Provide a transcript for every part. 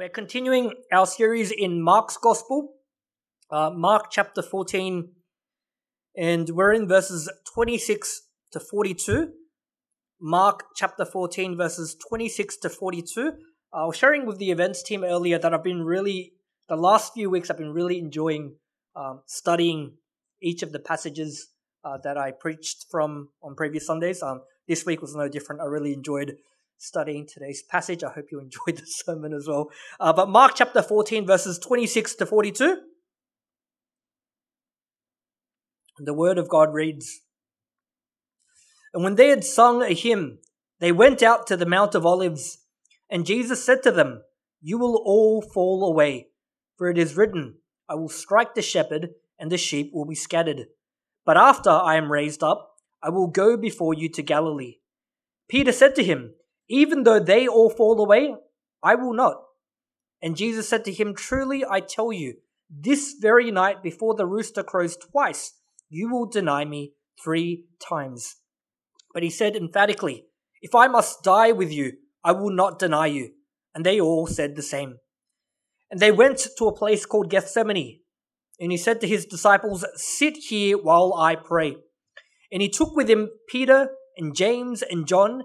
We're continuing our series in Mark's Gospel, uh, Mark chapter 14, and we're in verses 26 to 42. Mark chapter 14, verses 26 to 42. I was sharing with the events team earlier that I've been really, the last few weeks, I've been really enjoying um, studying each of the passages uh, that I preached from on previous Sundays. Um, this week was no different. I really enjoyed studying today's passage. I hope you enjoyed the sermon as well. Uh, but Mark chapter 14, verses 26 to 42. The word of God reads And when they had sung a hymn, they went out to the Mount of Olives. And Jesus said to them, You will all fall away, for it is written, I will strike the shepherd, and the sheep will be scattered. But after I am raised up, I will go before you to Galilee. Peter said to him, even though they all fall away, I will not. And Jesus said to him, Truly I tell you, this very night before the rooster crows twice, you will deny me three times. But he said emphatically, If I must die with you, I will not deny you. And they all said the same. And they went to a place called Gethsemane. And he said to his disciples, Sit here while I pray. And he took with him Peter and James and John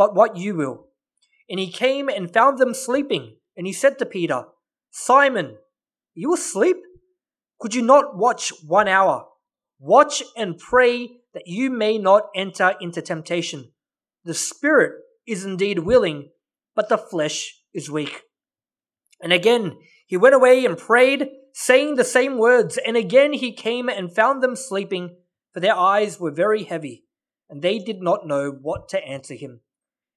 but what you will. And he came and found them sleeping. And he said to Peter, Simon, you asleep? Could you not watch one hour? Watch and pray that you may not enter into temptation. The spirit is indeed willing, but the flesh is weak. And again he went away and prayed, saying the same words. And again he came and found them sleeping, for their eyes were very heavy, and they did not know what to answer him.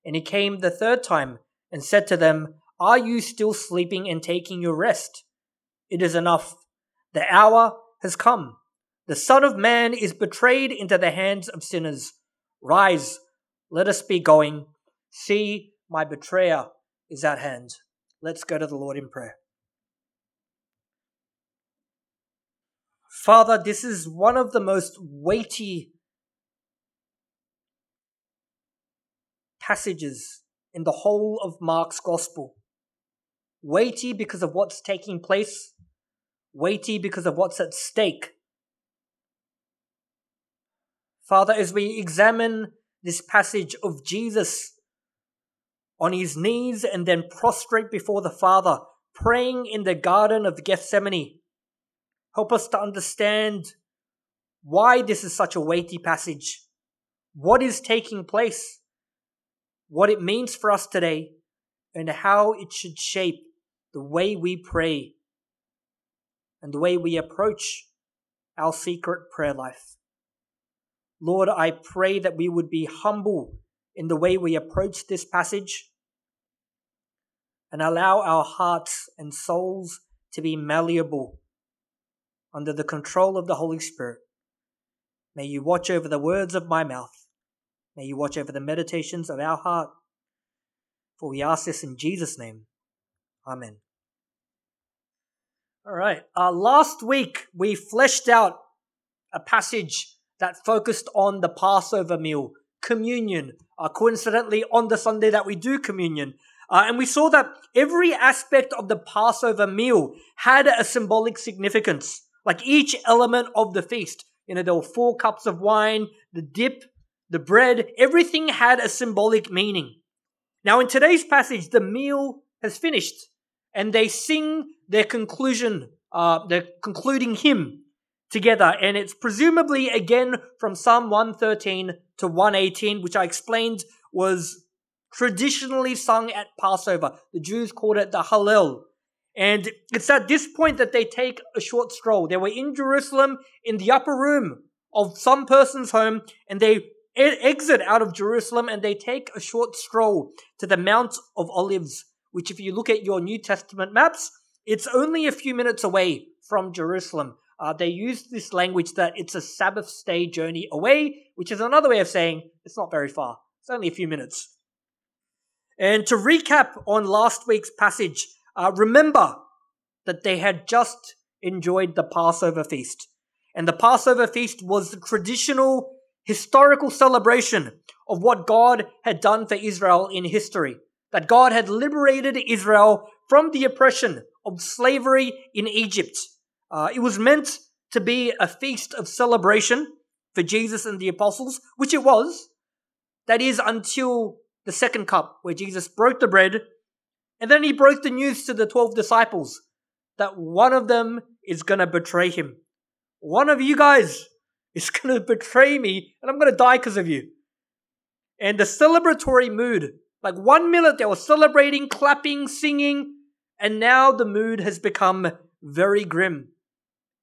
And he came the third time and said to them, Are you still sleeping and taking your rest? It is enough. The hour has come. The Son of Man is betrayed into the hands of sinners. Rise, let us be going. See, my betrayer is at hand. Let's go to the Lord in prayer. Father, this is one of the most weighty passages in the whole of Mark's gospel. Weighty because of what's taking place, weighty because of what's at stake. Father, as we examine this passage of Jesus on his knees and then prostrate before the Father, praying in the Garden of Gethsemane, help us to understand why this is such a weighty passage. What is taking place? What it means for us today, and how it should shape the way we pray and the way we approach our secret prayer life. Lord, I pray that we would be humble in the way we approach this passage and allow our hearts and souls to be malleable under the control of the Holy Spirit. May you watch over the words of my mouth May you watch over the meditations of our heart. For we ask this in Jesus' name. Amen. All right. Uh, last week, we fleshed out a passage that focused on the Passover meal, communion, uh, coincidentally on the Sunday that we do communion. Uh, and we saw that every aspect of the Passover meal had a symbolic significance. Like each element of the feast. You know, there were four cups of wine, the dip, the bread, everything had a symbolic meaning. Now, in today's passage, the meal has finished, and they sing their conclusion, uh, their concluding hymn together, and it's presumably again from Psalm 113 to 118, which I explained was traditionally sung at Passover. The Jews called it the Hallel. And it's at this point that they take a short stroll. They were in Jerusalem in the upper room of some person's home, and they exit out of Jerusalem and they take a short stroll to the Mount of Olives, which, if you look at your New Testament maps, It's only a few minutes away from Jerusalem. Uh, they use this language that it's a Sabbath day's journey away, which is another way of saying it's not very far. It's only a few minutes. And to recap on last week's passage, uh, remember that they had just enjoyed the Passover feast. And the Passover feast was the traditional historical celebration of what God had done for Israel in history. That God had liberated Israel from the oppression of slavery in Egypt. Uh, it was meant to be a feast of celebration for Jesus and the apostles, which it was. That is until the second cup, where Jesus broke the bread, and then he broke the news to the 12 disciples that one of them is going to betray him. One of you guys is going to betray me, and I'm going to die because of you. And the celebratory mood, like one minute they were celebrating, clapping, singing, and now the mood has become very grim.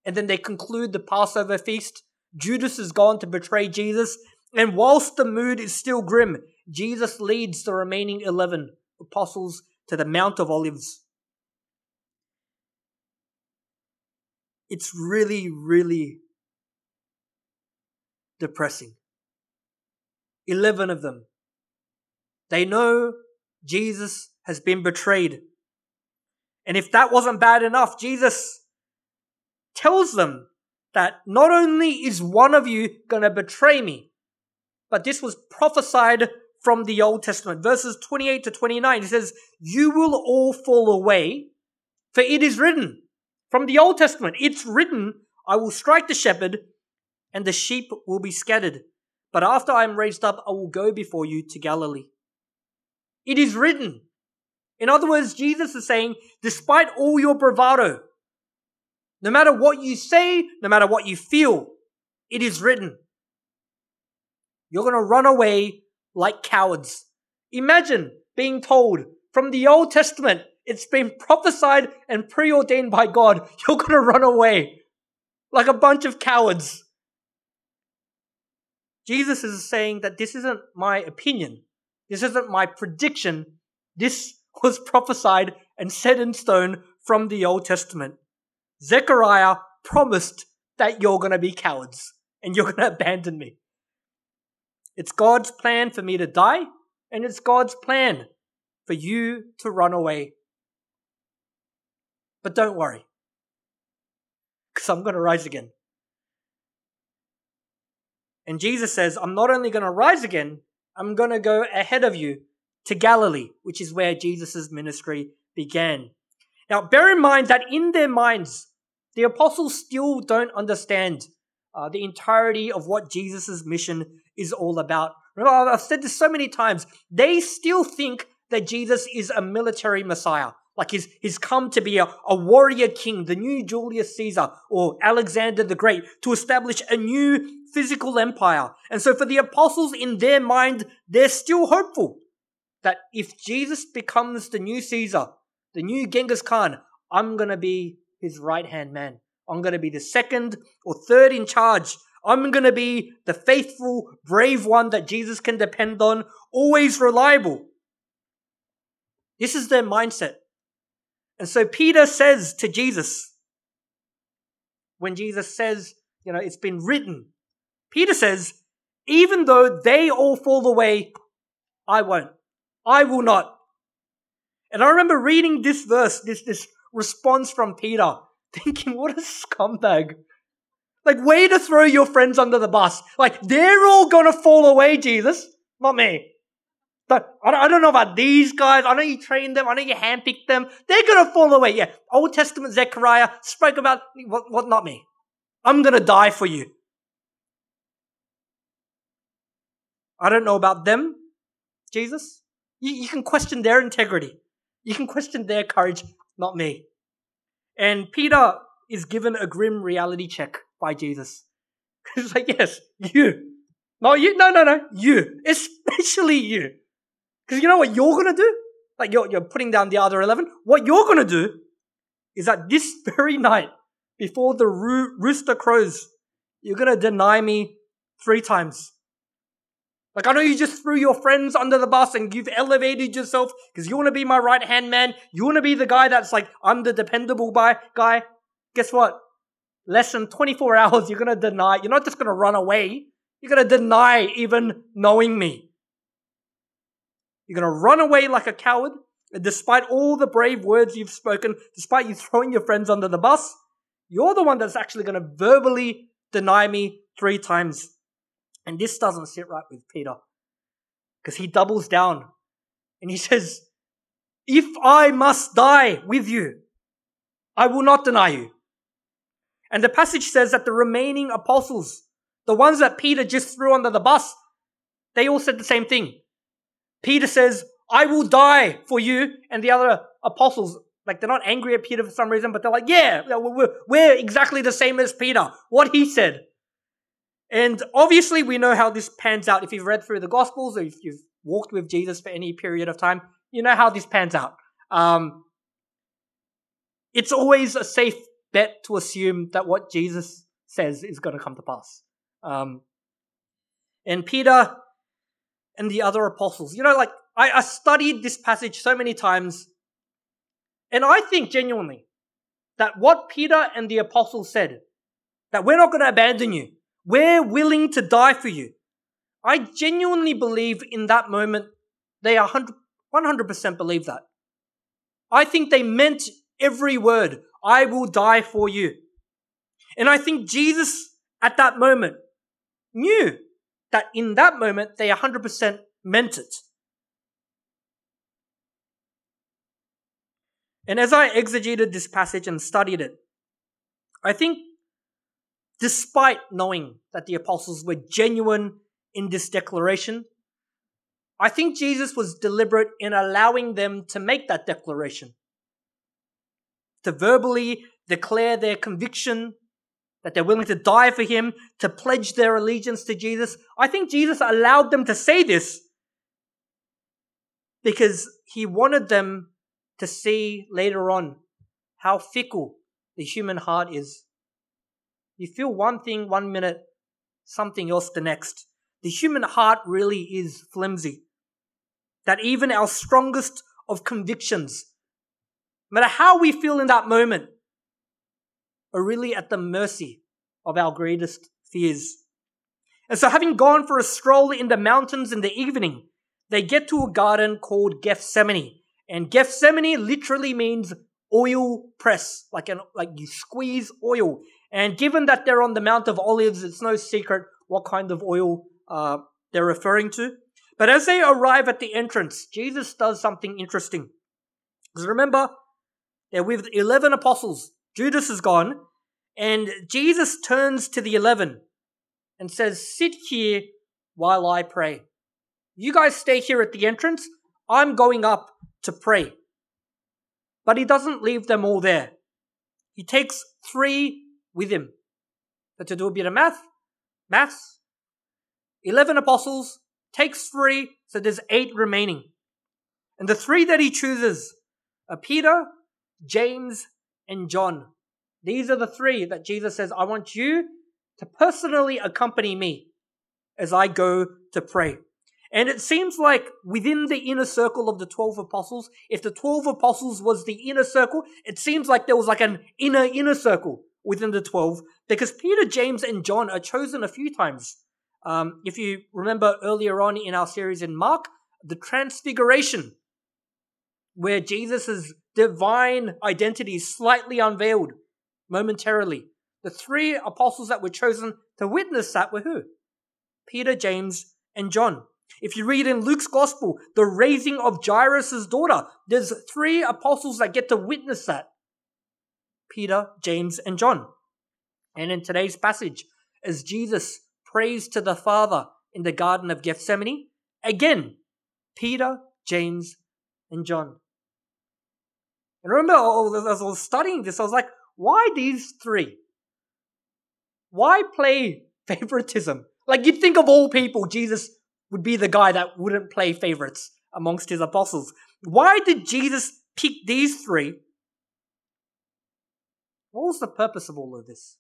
And then they conclude the Passover feast. Judas has gone to betray Jesus. And whilst the mood is still grim, Jesus leads the remaining 11 apostles to the Mount of Olives. It's really, really depressing. 11 of them. They know Jesus has been betrayed. And if that wasn't bad enough, Jesus tells them that not only is one of you going to betray me, but this was prophesied from the Old Testament. Verses 28 to 29, he says, You will all fall away, for it is written from the Old Testament, it's written, I will strike the shepherd, and the sheep will be scattered. But after I am raised up, I will go before you to Galilee. It is written. In other words, Jesus is saying, despite all your bravado, no matter what you say, no matter what you feel, it is written. You're going to run away like cowards. Imagine being told from the Old Testament, it's been prophesied and preordained by God, you're going to run away like a bunch of cowards. Jesus is saying that this isn't my opinion. This isn't my prediction. This was prophesied and set in stone from the Old Testament. Zechariah promised that you're going to be cowards and you're going to abandon me. It's God's plan for me to die, and it's God's plan for you to run away. But don't worry, because I'm going to rise again. And Jesus says, I'm not only going to rise again, I'm going to go ahead of you to Galilee, which is where Jesus' ministry began. Now, bear in mind that in their minds, the apostles still don't understand uh, the entirety of what Jesus' mission is all about. Remember, I've said this so many times. They still think that Jesus is a military messiah. Like he's, he's come to be a, a warrior king, the new Julius Caesar or Alexander the Great, to establish a new physical empire. And so for the apostles in their mind, they're still hopeful that if Jesus becomes the new Caesar, the new Genghis Khan, I'm going to be his right hand man. I'm going to be the second or third in charge. I'm going to be the faithful, brave one that Jesus can depend on, always reliable. This is their mindset. And so Peter says to Jesus, when Jesus says, you know, it's been written, Peter says, even though they all fall away, I won't. I will not. And I remember reading this verse, this, this response from Peter, thinking, what a scumbag. Like, way to throw your friends under the bus. Like, they're all gonna fall away, Jesus. Not me. But I don't know about these guys. I know you trained them. I know you handpicked them. They're gonna fall away. Yeah. Old Testament Zechariah spoke about what, what not me. I'm gonna die for you. I don't know about them, Jesus. You, you can question their integrity. You can question their courage, not me. And Peter is given a grim reality check by Jesus. He's like, yes, you. No, you, no, no, no, you. Especially you. Because you know what you're gonna do? Like you're, you're putting down the other 11. What you're gonna do is that this very night, before the roo- rooster crows, you're gonna deny me three times. Like, I know you just threw your friends under the bus and you've elevated yourself because you want to be my right hand man. You want to be the guy that's like, I'm the dependable by guy. Guess what? Less than 24 hours, you're going to deny. You're not just going to run away. You're going to deny even knowing me. You're going to run away like a coward. And despite all the brave words you've spoken, despite you throwing your friends under the bus, you're the one that's actually going to verbally deny me three times. And this doesn't sit right with Peter because he doubles down and he says, If I must die with you, I will not deny you. And the passage says that the remaining apostles, the ones that Peter just threw under the bus, they all said the same thing. Peter says, I will die for you. And the other apostles, like, they're not angry at Peter for some reason, but they're like, yeah, we're, exactly the same as Peter. What he said. And obviously, we know how this pans out. If you've read through the Gospels or if you've walked with Jesus for any period of time, you know how this pans out. Um, it's always a safe bet to assume that what Jesus says is going to come to pass. Um, and Peter and the other apostles, you know, like I, I studied this passage so many times, and I think genuinely that what Peter and the apostles said, that we're not going to abandon you, we're willing to die for you. I genuinely believe in that moment they are 100% believe that. I think they meant every word. I will die for you. And I think Jesus at that moment knew that in that moment they 100% meant it. And as I exegeted this passage and studied it, I think despite knowing that the apostles were genuine in this declaration, I think Jesus was deliberate in allowing them to make that declaration to verbally declare their conviction that they're willing to die for him, to pledge their allegiance to Jesus. I think Jesus allowed them to say this because he wanted them to see later on how fickle the human heart is. You feel one thing one minute, something else the next. The human heart really is flimsy. That even our strongest of convictions no matter how we feel in that moment, are really at the mercy of our greatest fears. And so, having gone for a stroll in the mountains in the evening, they get to a garden called Gethsemane. And Gethsemane literally means oil press, like an, like you squeeze oil. And given that they're on the Mount of Olives, it's no secret what kind of oil uh, they're referring to. But as they arrive at the entrance, Jesus does something interesting. Because remember, they're with 11 apostles. Judas is gone. And Jesus turns to the 11 and says, Sit here while I pray. You guys stay here at the entrance. I'm going up to pray. But he doesn't leave them all there. He takes three with him. So to do a bit of math, maths, 11 apostles, takes three, so there's eight remaining. And the three that he chooses are Peter, James, and John. These are the three that Jesus says, I want you to personally accompany me as I go to pray. And it seems like within the inner circle of the 12 apostles, if the 12 apostles was the inner circle, it seems like there was like an inner, inner circle within the 12 because Peter, James, and John are chosen a few times. Um, if you remember earlier on in our series in Mark, the transfiguration, where Jesus divine identity is slightly unveiled momentarily. The three apostles that were chosen to witness that were who? Peter, James, and John. If you read in Luke's gospel, the raising of Jairus' daughter, there's three apostles that get to witness that. Peter, James, and John. And in today's passage, as Jesus prays to the Father in the Garden of Gethsemane, again, Peter, James, and John. And remember, as I was studying this, I was like, why these three? Why play favoritism? Like, you'd think of all people, Jesus would be the guy that wouldn't play favorites amongst his apostles. Why did Jesus pick these three? What was the purpose of all of this?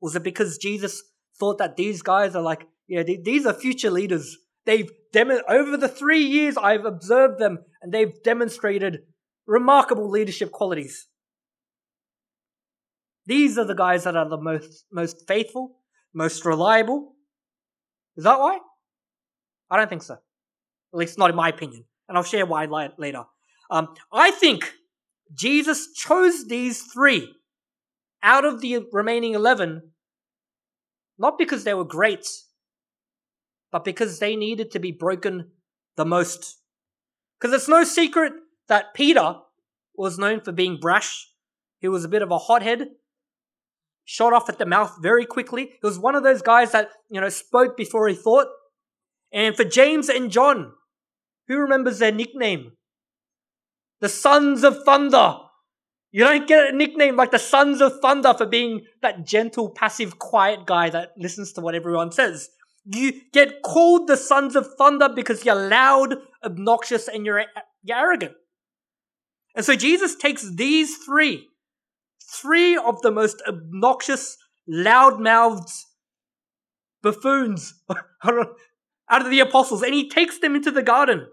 Was it because Jesus thought that these guys are like, Yeah, these are future leaders. They've dem- over the three years I've observed them, and they've demonstrated remarkable leadership qualities. These are the guys that are the most most faithful, most reliable. Is that why? I don't think so. At least not in my opinion, and I'll share why later. Um, I think Jesus chose these three out of the remaining eleven, not because they were great, but because they needed to be broken the most. Because it's no secret that Peter was known for being brash. He was a bit of a hothead, shot off at the mouth very quickly. He was one of those guys that, you know, spoke before he thought. And for James and John, who remembers their nickname? The Sons of Thunder. You don't get a nickname like the Sons of Thunder for being that gentle, passive, quiet guy that listens to what everyone says. You get called the sons of thunder because you're loud, obnoxious, and you're, you're arrogant. And so Jesus takes these three, three of the most obnoxious, loud-mouthed buffoons out of the apostles, and he takes them into the garden.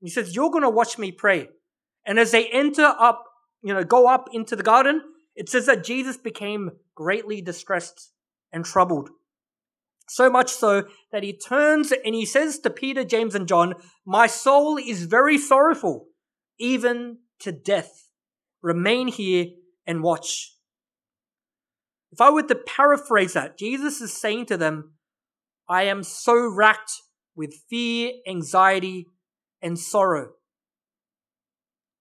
He says, You're going to watch me pray. And as they enter up, you know, go up into the garden, it says that Jesus became greatly distressed and troubled. So much so that he turns and he says to Peter, James, and John, My soul is very sorrowful, even to death. Remain here and watch. If I were to paraphrase that, Jesus is saying to them, I am so racked with fear, anxiety, and sorrow.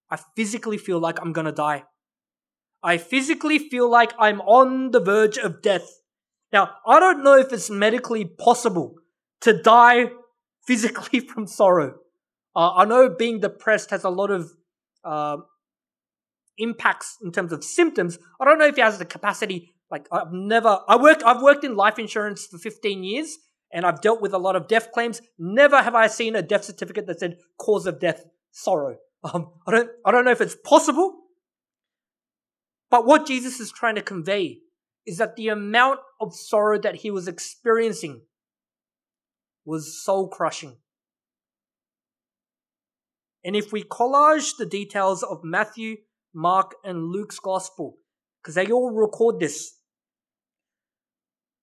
I physically feel like I'm to die. I physically feel like I'm on the verge of death. Now, I don't know if it's medically possible to die physically from sorrow. Uh, I know being depressed has a lot of uh, impacts in terms of symptoms. I don't know if it has the capacity. Like I've never, I worked, I've worked in life insurance for 15 years, and I've dealt with a lot of death claims. Never have I seen a death certificate that said cause of death sorrow. Um, I don't, I don't know if it's possible. But what Jesus is trying to convey is that the amount of sorrow that he was experiencing was soul crushing. And if we collage the details of Matthew, Mark, and Luke's gospel, because they all record this,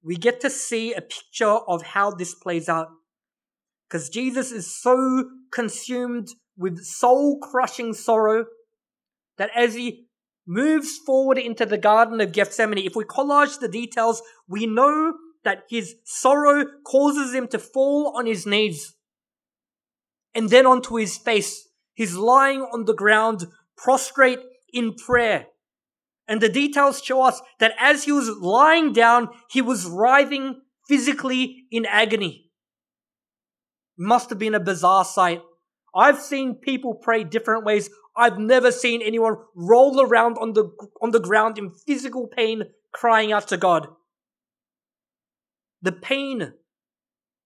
we get to see a picture of how this plays out. Because Jesus is so consumed with soul crushing sorrow that as he moves forward into the Garden of Gethsemane, if we collage the details, we know that his sorrow causes him to fall on his knees and then onto his face. He's lying on the ground, prostrate in prayer. And the details show us that as he was lying down, he was writhing physically in agony. Must have been a bizarre sight. I've seen people pray different ways. I've never seen anyone roll around on the, on the ground in physical pain, crying out to God. The pain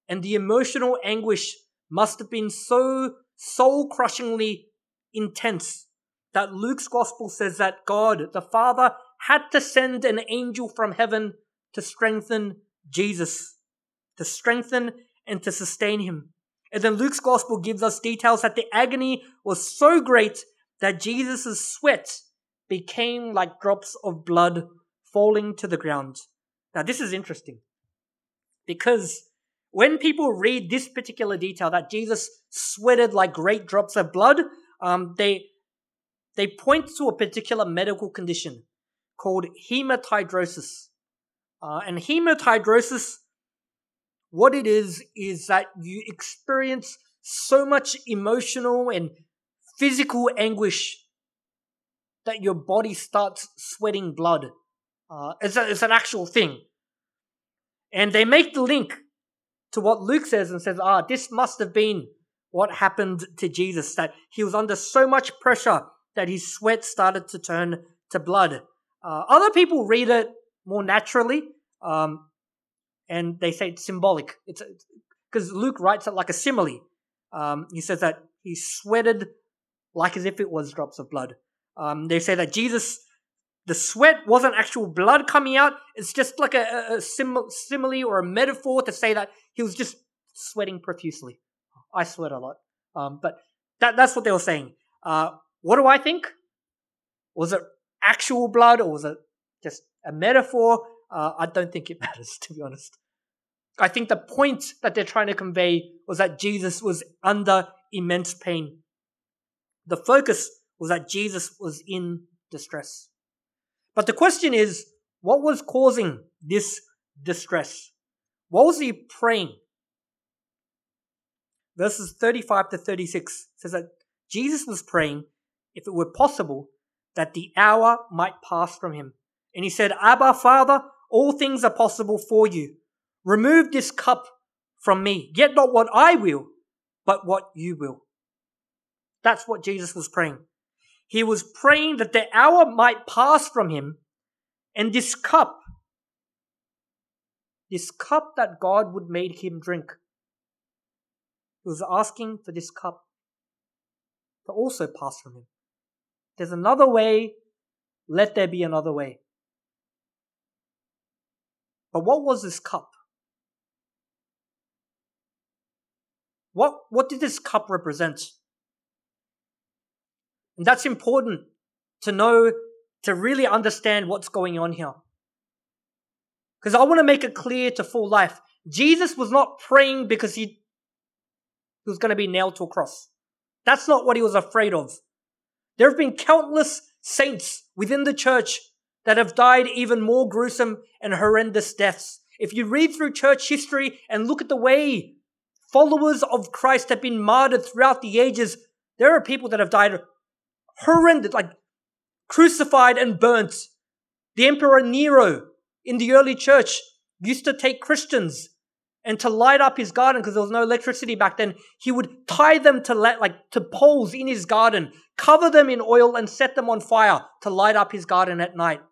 and the emotional anguish must have been so soul crushingly intense that Luke's gospel says that God, the Father, had to send an angel from heaven to strengthen Jesus, to strengthen and to sustain him. And then Luke's gospel gives us details that the agony was so great that Jesus' sweat became like drops of blood falling to the ground. Now, this is interesting because when people read this particular detail that Jesus sweated like great drops of blood, um, they they point to a particular medical condition called hematidrosis. Uh, and hematidrosis what it is, is that you experience so much emotional and physical anguish that your body starts sweating blood. Uh, it's, a, it's an actual thing. And they make the link to what Luke says and says, ah, this must have been what happened to Jesus, that he was under so much pressure that his sweat started to turn to blood. Uh, other people read it more naturally. Um, and they say it's symbolic. It's because Luke writes it like a simile. Um, he says that he sweated like as if it was drops of blood. Um, they say that Jesus, the sweat wasn't actual blood coming out. It's just like a, a sim- simile or a metaphor to say that he was just sweating profusely. I sweat a lot. Um, but that, that's what they were saying. Uh, what do I think? Was it actual blood or was it just a metaphor? Uh, I don't think it matters, to be honest. I think the point that they're trying to convey was that Jesus was under immense pain. The focus was that Jesus was in distress. But the question is, what was causing this distress? What was he praying? Verses 35 to 36 says that Jesus was praying, if it were possible, that the hour might pass from him. And he said, Abba, Father, all things are possible for you. Remove this cup from me. Yet not what I will, but what you will. That's what Jesus was praying. He was praying that the hour might pass from him and this cup, this cup that God would make him drink. He was asking for this cup to also pass from him. There's another way, let there be another way. But what was this cup? What, what did this cup represent? And that's important to know, to really understand what's going on here. Because I want to make it clear to full life. Jesus was not praying because he, he was going to be nailed to a cross. That's not what he was afraid of. There have been countless saints within the church that have died even more gruesome and horrendous deaths. If you read through church history and look at the way followers of Christ have been martyred throughout the ages, there are people that have died horrendous, like crucified and burnt. The Emperor Nero in the early church used to take Christians and to light up his garden because there was no electricity back then. He would tie them to let, like to poles in his garden, cover them in oil and set them on fire to light up his garden at night.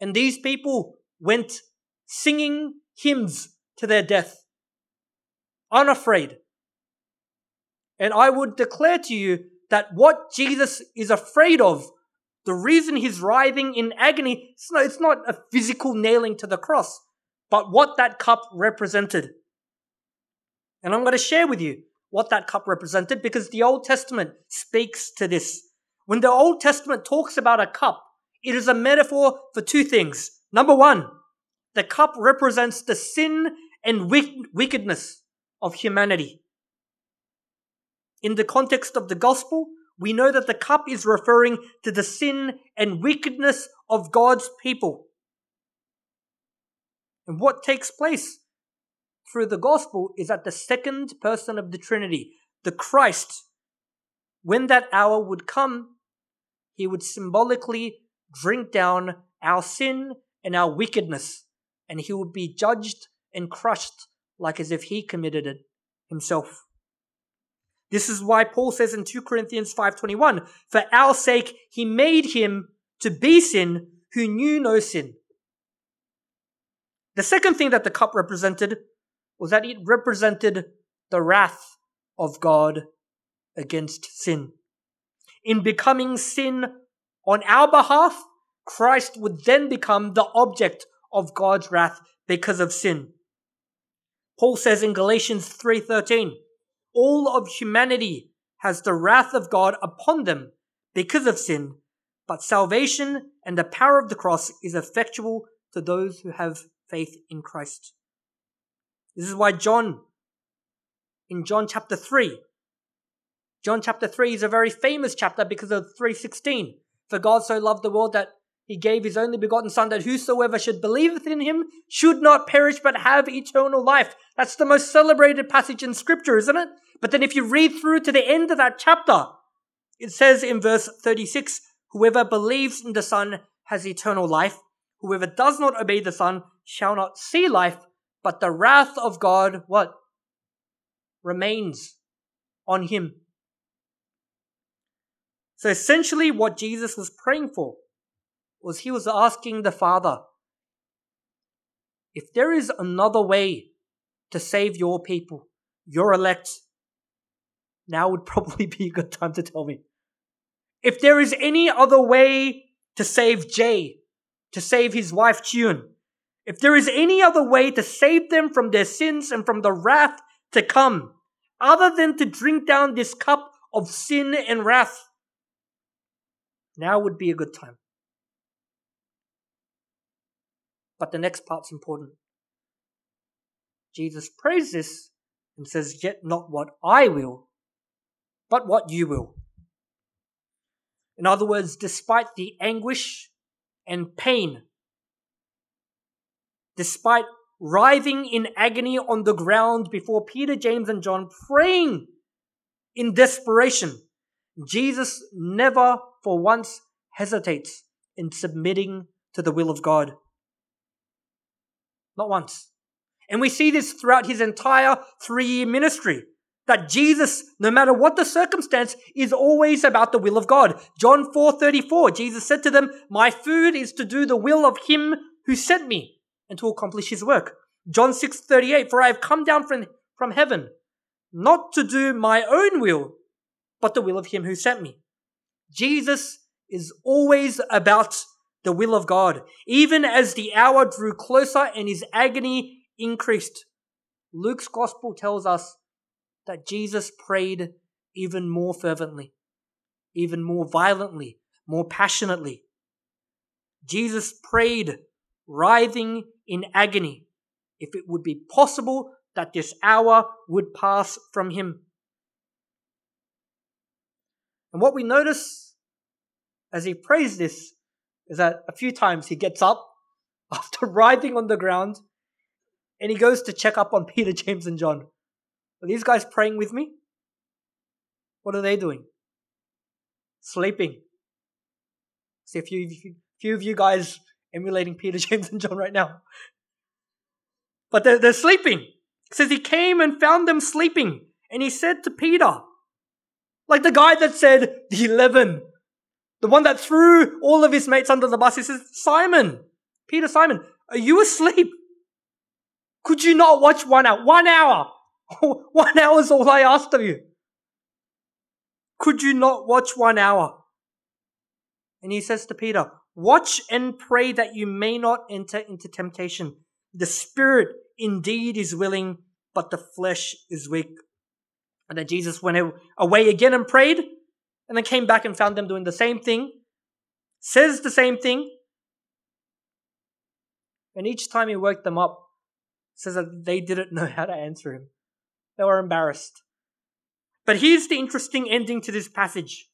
And these people went singing hymns to their death, unafraid. And I would declare to you that what Jesus is afraid of, the reason he's writhing in agony, it's not, it's not a physical nailing to the cross, but what that cup represented. And I'm going to share with you what that cup represented because the Old Testament speaks to this. When the Old Testament talks about a cup, it is a metaphor for two things. Number one, the cup represents the sin and wickedness of humanity. In the context of the gospel, we know that the cup is referring to the sin and wickedness of God's people. And what takes place through the gospel is that the second person of the Trinity, the Christ, when that hour would come, he would symbolically drink down our sin and our wickedness, and he would be judged and crushed like as if he committed it himself. This is why Paul says in 2 Corinthians 5:21, "For our sake he made him to be sin who knew no sin." The second thing that the cup represented was that it represented the wrath of God against sin. In becoming sin on our behalf, Christ would then become the object of God's wrath because of sin. Paul says in Galatians 3:13, all of humanity has the wrath of God upon them because of sin, but salvation and the power of the cross is effectual to those who have faith in Christ. This is why John, in John chapter 3, John chapter 3 is a very famous chapter because of 316. For God so loved the world that he gave his only begotten Son, that whosoever should believeth in him should not perish but have eternal life. That's the most celebrated passage in Scripture, isn't it? But then if you read through to the end of that chapter, it says in verse 36 Whoever believes in the Son has eternal life. Whoever does not obey the Son shall not see life, but the wrath of God, what? Remains on him. So essentially, what Jesus was praying for was he was asking the Father, if there is another way to save your people, your elect, now would probably be a good time to tell me. If there is any other way to save Jay, to save his wife Tune, if there is any other way to save them from their sins and from the wrath to come, other than to drink down this cup of sin and wrath, now would be a good time. But the next part's important. Jesus prays this and says, Yet not what I will, but what you will. In other words, despite the anguish and pain, despite writhing in agony on the ground before Peter, James, and John, praying in desperation, Jesus never for once hesitates in submitting to the will of God. Not once. And we see this throughout his entire three year ministry. That Jesus, no matter what the circumstance, is always about the will of God. John 4:34, Jesus said to them, "My food is to do the will of him who sent me and to accomplish his work." John 6:38, "For I have come down from, from heaven, not to do my own will, but the will of him who sent me." Jesus is always about the will of God, even as the hour drew closer and his agony increased. Luke's gospel tells us that Jesus prayed even more fervently, even more violently, more passionately. Jesus prayed, writhing in agony, if it would be possible that this hour would pass from him. And what we notice as he prays this is that a few times he gets up after writhing on the ground and he goes to check up on Peter, James, and John. Are these guys praying with me? What are they doing? Sleeping. See if a few, few of you guys emulating Peter, James, and John right now. But they're, they're sleeping. It says he came and found them sleeping. And he said to Peter, like the guy that said, the 11, the one that threw all of his mates under the bus, he says, Simon, Peter, Simon, are you asleep? Could you not watch one hour? One hour! one hour is all I asked of you. Could you not watch one hour? And he says to Peter, Watch and pray that you may not enter into temptation. The spirit indeed is willing, but the flesh is weak. And then Jesus went away again and prayed, and then came back and found them doing the same thing, says the same thing. And each time he woke them up, says that they didn't know how to answer him. They were embarrassed. But here's the interesting ending to this passage.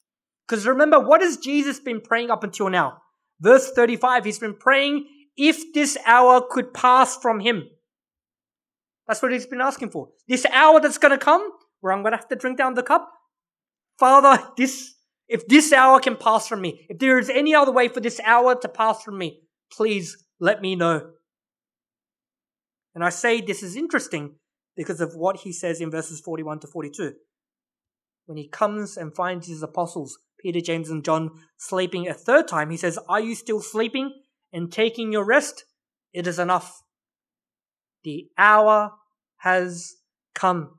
Because remember, what has Jesus been praying up until now? Verse 35, he's been praying if this hour could pass from him. That's what he's been asking for. This hour that's going to come, where I'm going to have to drink down the cup. Father, this, if this hour can pass from me, if there is any other way for this hour to pass from me, please let me know. And I say this is interesting because of what he says in verses 41 to 42. When he comes and finds his apostles, Peter, James, and John, sleeping a third time, he says, Are you still sleeping and taking your rest? It is enough. The hour has come.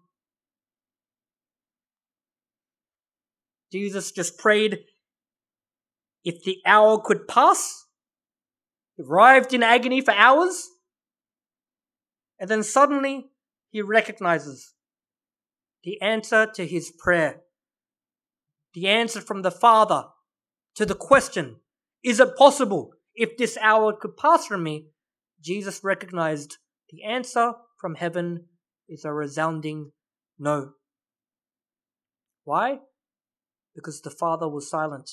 Jesus just prayed if the hour could pass, arrived in agony for hours, and then suddenly he recognizes the answer to his prayer, the answer from the Father to the question, Is it possible if this hour could pass from me? Jesus recognized the answer from heaven is a resounding no. Why? Because the Father was silent.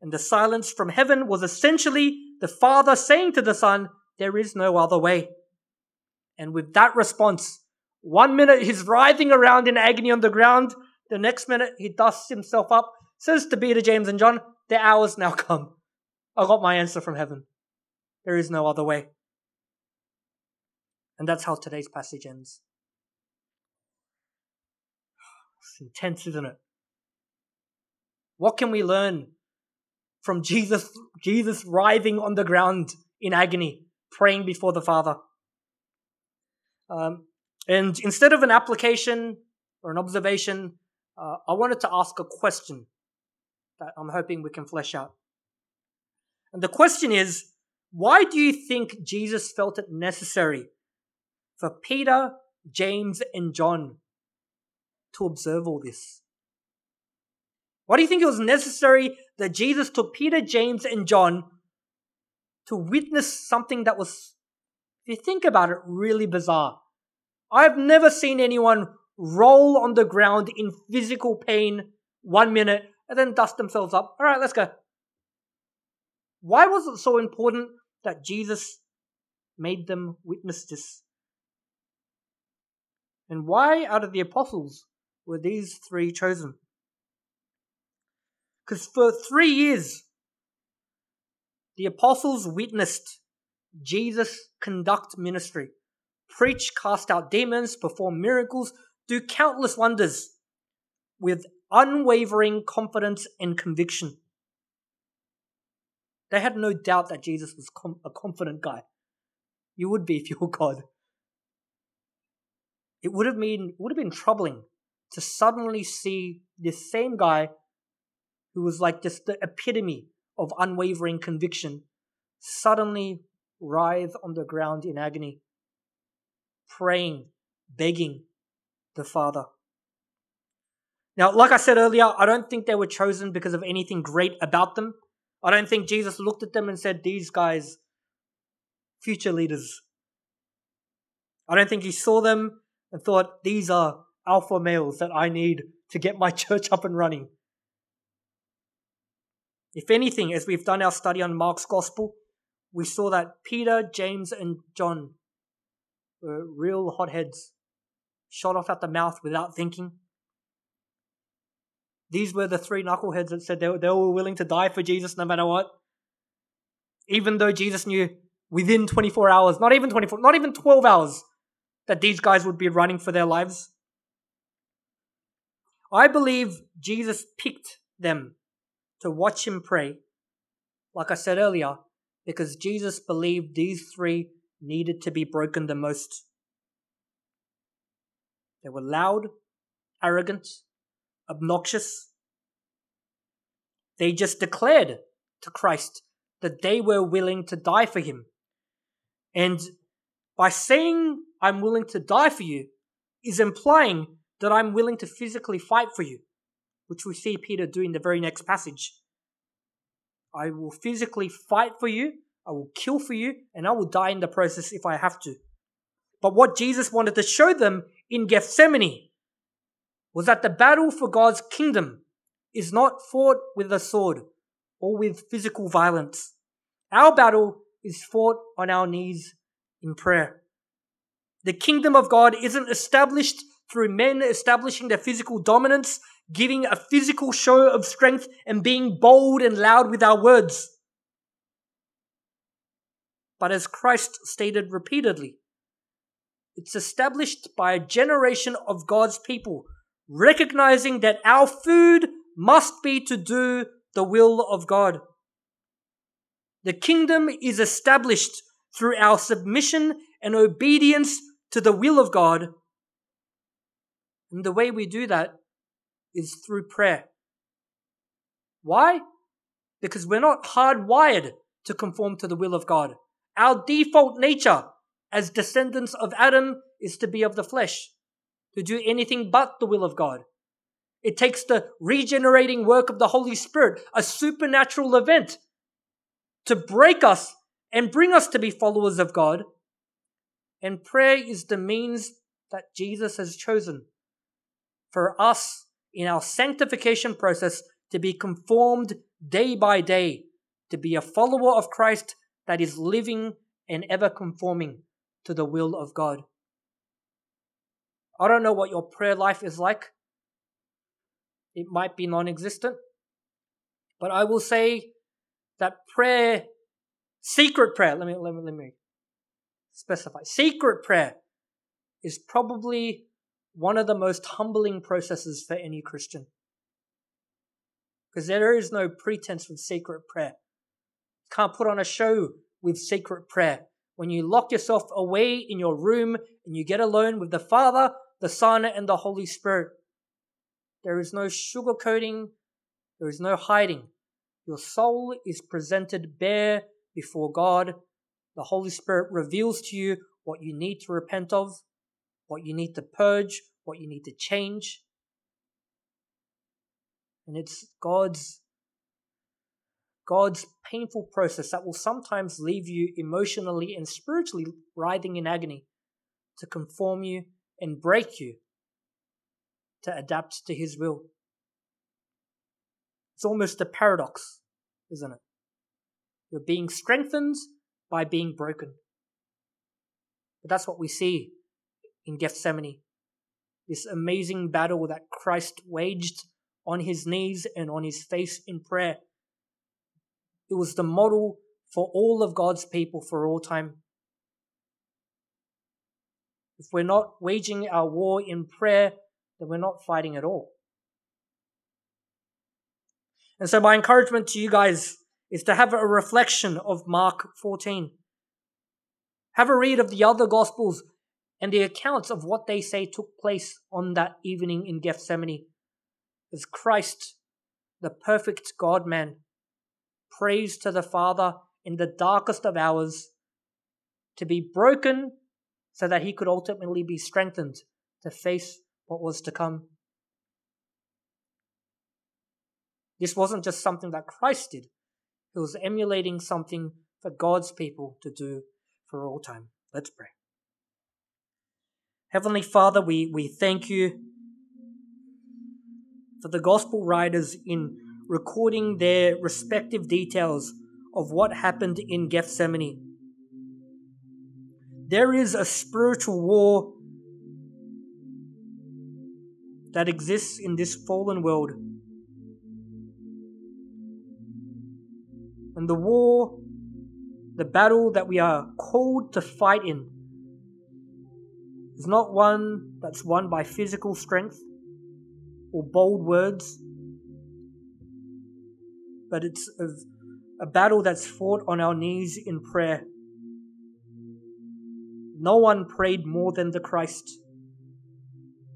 And the silence from heaven was essentially the Father saying to the Son, There is no other way. And with that response, one minute he's writhing around in agony on the ground, the next minute he dusts himself up, says to Peter, James, and John, The hour's now come. I got my answer from heaven. There is no other way. And that's how today's passage ends. It's intense, isn't it? What can we learn from Jesus, Jesus writhing on the ground in agony, praying before the Father? Um, and instead of an application or an observation, uh, I wanted to ask a question that I'm hoping we can flesh out. And the question is, why do you think Jesus felt it necessary for Peter, James, and John to observe all this? Why do you think it was necessary that Jesus took Peter, James, and John to witness something that was, if you think about it, really bizarre? I've never seen anyone roll on the ground in physical pain one minute and then dust themselves up. All right, let's go. Why was it so important that Jesus made them witness this? And why, out of the apostles, were these three chosen? Because for three years, the apostles witnessed Jesus conduct ministry, preach, cast out demons, perform miracles, do countless wonders with unwavering confidence and conviction. They had no doubt that Jesus was com- a confident guy. You would be if you were God. It would have been would have been troubling to suddenly see this same guy who was like just the epitome of unwavering conviction suddenly writhe on the ground in agony, praying, begging the Father. Now, like I said earlier, I don't think they were chosen because of anything great about them. I don't think Jesus looked at them and said, These guys, future leaders. I don't think he saw them and thought, These are alpha males that I need to get my church up and running. If anything, as we've done our study on Mark's gospel, we saw that Peter, James, and John were real hotheads, shot off at the mouth without thinking. These were the three knuckleheads that said they, they were willing to die for Jesus no matter what. Even though Jesus knew within 24 hours, not even 24, not even 12 hours, that these guys would be running for their lives. I believe Jesus picked them to watch him pray, like I said earlier, because Jesus believed these three needed to be broken the most. They were loud, arrogant, obnoxious. They just declared to Christ that they were willing to die for him. And by saying, I'm willing to die for you, is implying that I'm willing to physically fight for you, which we see Peter do in the very next passage. I will physically fight for you, I will kill for you, and I will die in the process if I have to. But what Jesus wanted to show them in Gethsemane was that the battle for God's kingdom is not fought with a sword or with physical violence. Our battle is fought on our knees in prayer. The kingdom of God isn't established through men establishing their physical dominance, giving a physical show of strength, and being bold and loud with our words. But as Christ stated repeatedly, it's established by a generation of God's people recognizing that our food must be to do the will of God. The kingdom is established through our submission and obedience to the will of God. And the way we do that is through prayer. Why? Because we're not hardwired to conform to the will of God. Our default nature as descendants of Adam is to be of the flesh to do anything but the will of God. It takes the regenerating work of the Holy Spirit, a supernatural event, to break us and bring us to be followers of God. And prayer is the means that Jesus has chosen for us in our sanctification process to be conformed day by day, to be a follower of Christ that is living and ever conforming to the will of God. I don't know what your prayer life is like. It might be non existent. But I will say that prayer, secret prayer, let me, let me, let me specify. Secret prayer is probably one of the most humbling processes for any Christian. Because there is no pretense with secret prayer. Can't put on a show with secret prayer. When you lock yourself away in your room and you get alone with the Father the Son, and the Holy Spirit. There is no sugarcoating, there is no hiding. Your soul is presented bare before God. The Holy Spirit reveals to you what you need to repent of, what you need to purge, what you need to change. And it's God's God's painful process that will sometimes leave you emotionally and spiritually writhing in agony to conform you and break you to adapt to his will. It's almost a paradox, isn't it? You're being strengthened by being broken. But that's what we see in Gethsemane. This amazing battle that Christ waged on his knees and on his face in prayer. It was the model for all of God's people for all time. If we're not waging our war in prayer, then we're not fighting at all. And so, my encouragement to you guys is to have a reflection of Mark 14. Have a read of the other Gospels and the accounts of what they say took place on that evening in Gethsemane. As Christ, the perfect God man, prays to the Father in the darkest of hours to be broken so that he could ultimately be strengthened to face what was to come. This wasn't just something that Christ did, it was emulating something for God's people to do for all time. Let's pray. Heavenly Father, we, we thank you for the gospel writers in recording their respective details of what happened in Gethsemane. There is a spiritual war that exists in this fallen world. And the war, the battle that we are called to fight in, is not one that's won by physical strength or bold words, but it's a, a battle that's fought on our knees in prayer no one prayed more than the Christ.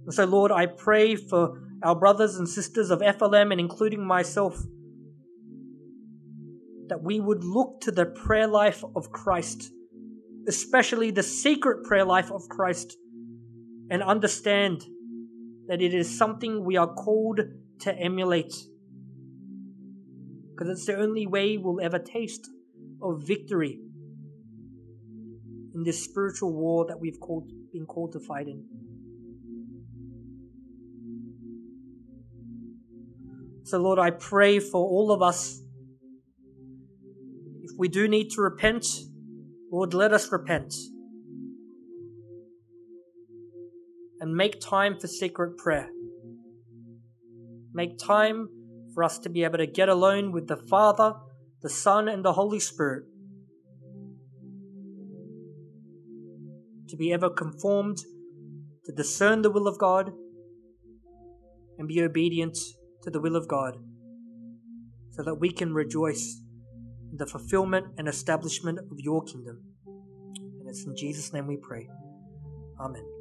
And so, Lord, I pray for our brothers and sisters of FLM and including myself that we would look to the prayer life of Christ, especially the secret prayer life of Christ, and understand that it is something we are called to emulate. Because it's the only way we'll ever taste of victory in this spiritual war that we've called, been called to fight in. So, Lord, I pray for all of us. If we do need to repent, Lord, let us repent. And make time for secret prayer. Make time for us to be able to get alone with the Father, the Son, and the Holy Spirit to be ever conformed, to discern the will of God, and be obedient to the will of God, so that we can rejoice in the fulfillment and establishment of your kingdom. And it's in Jesus' name we pray. Amen.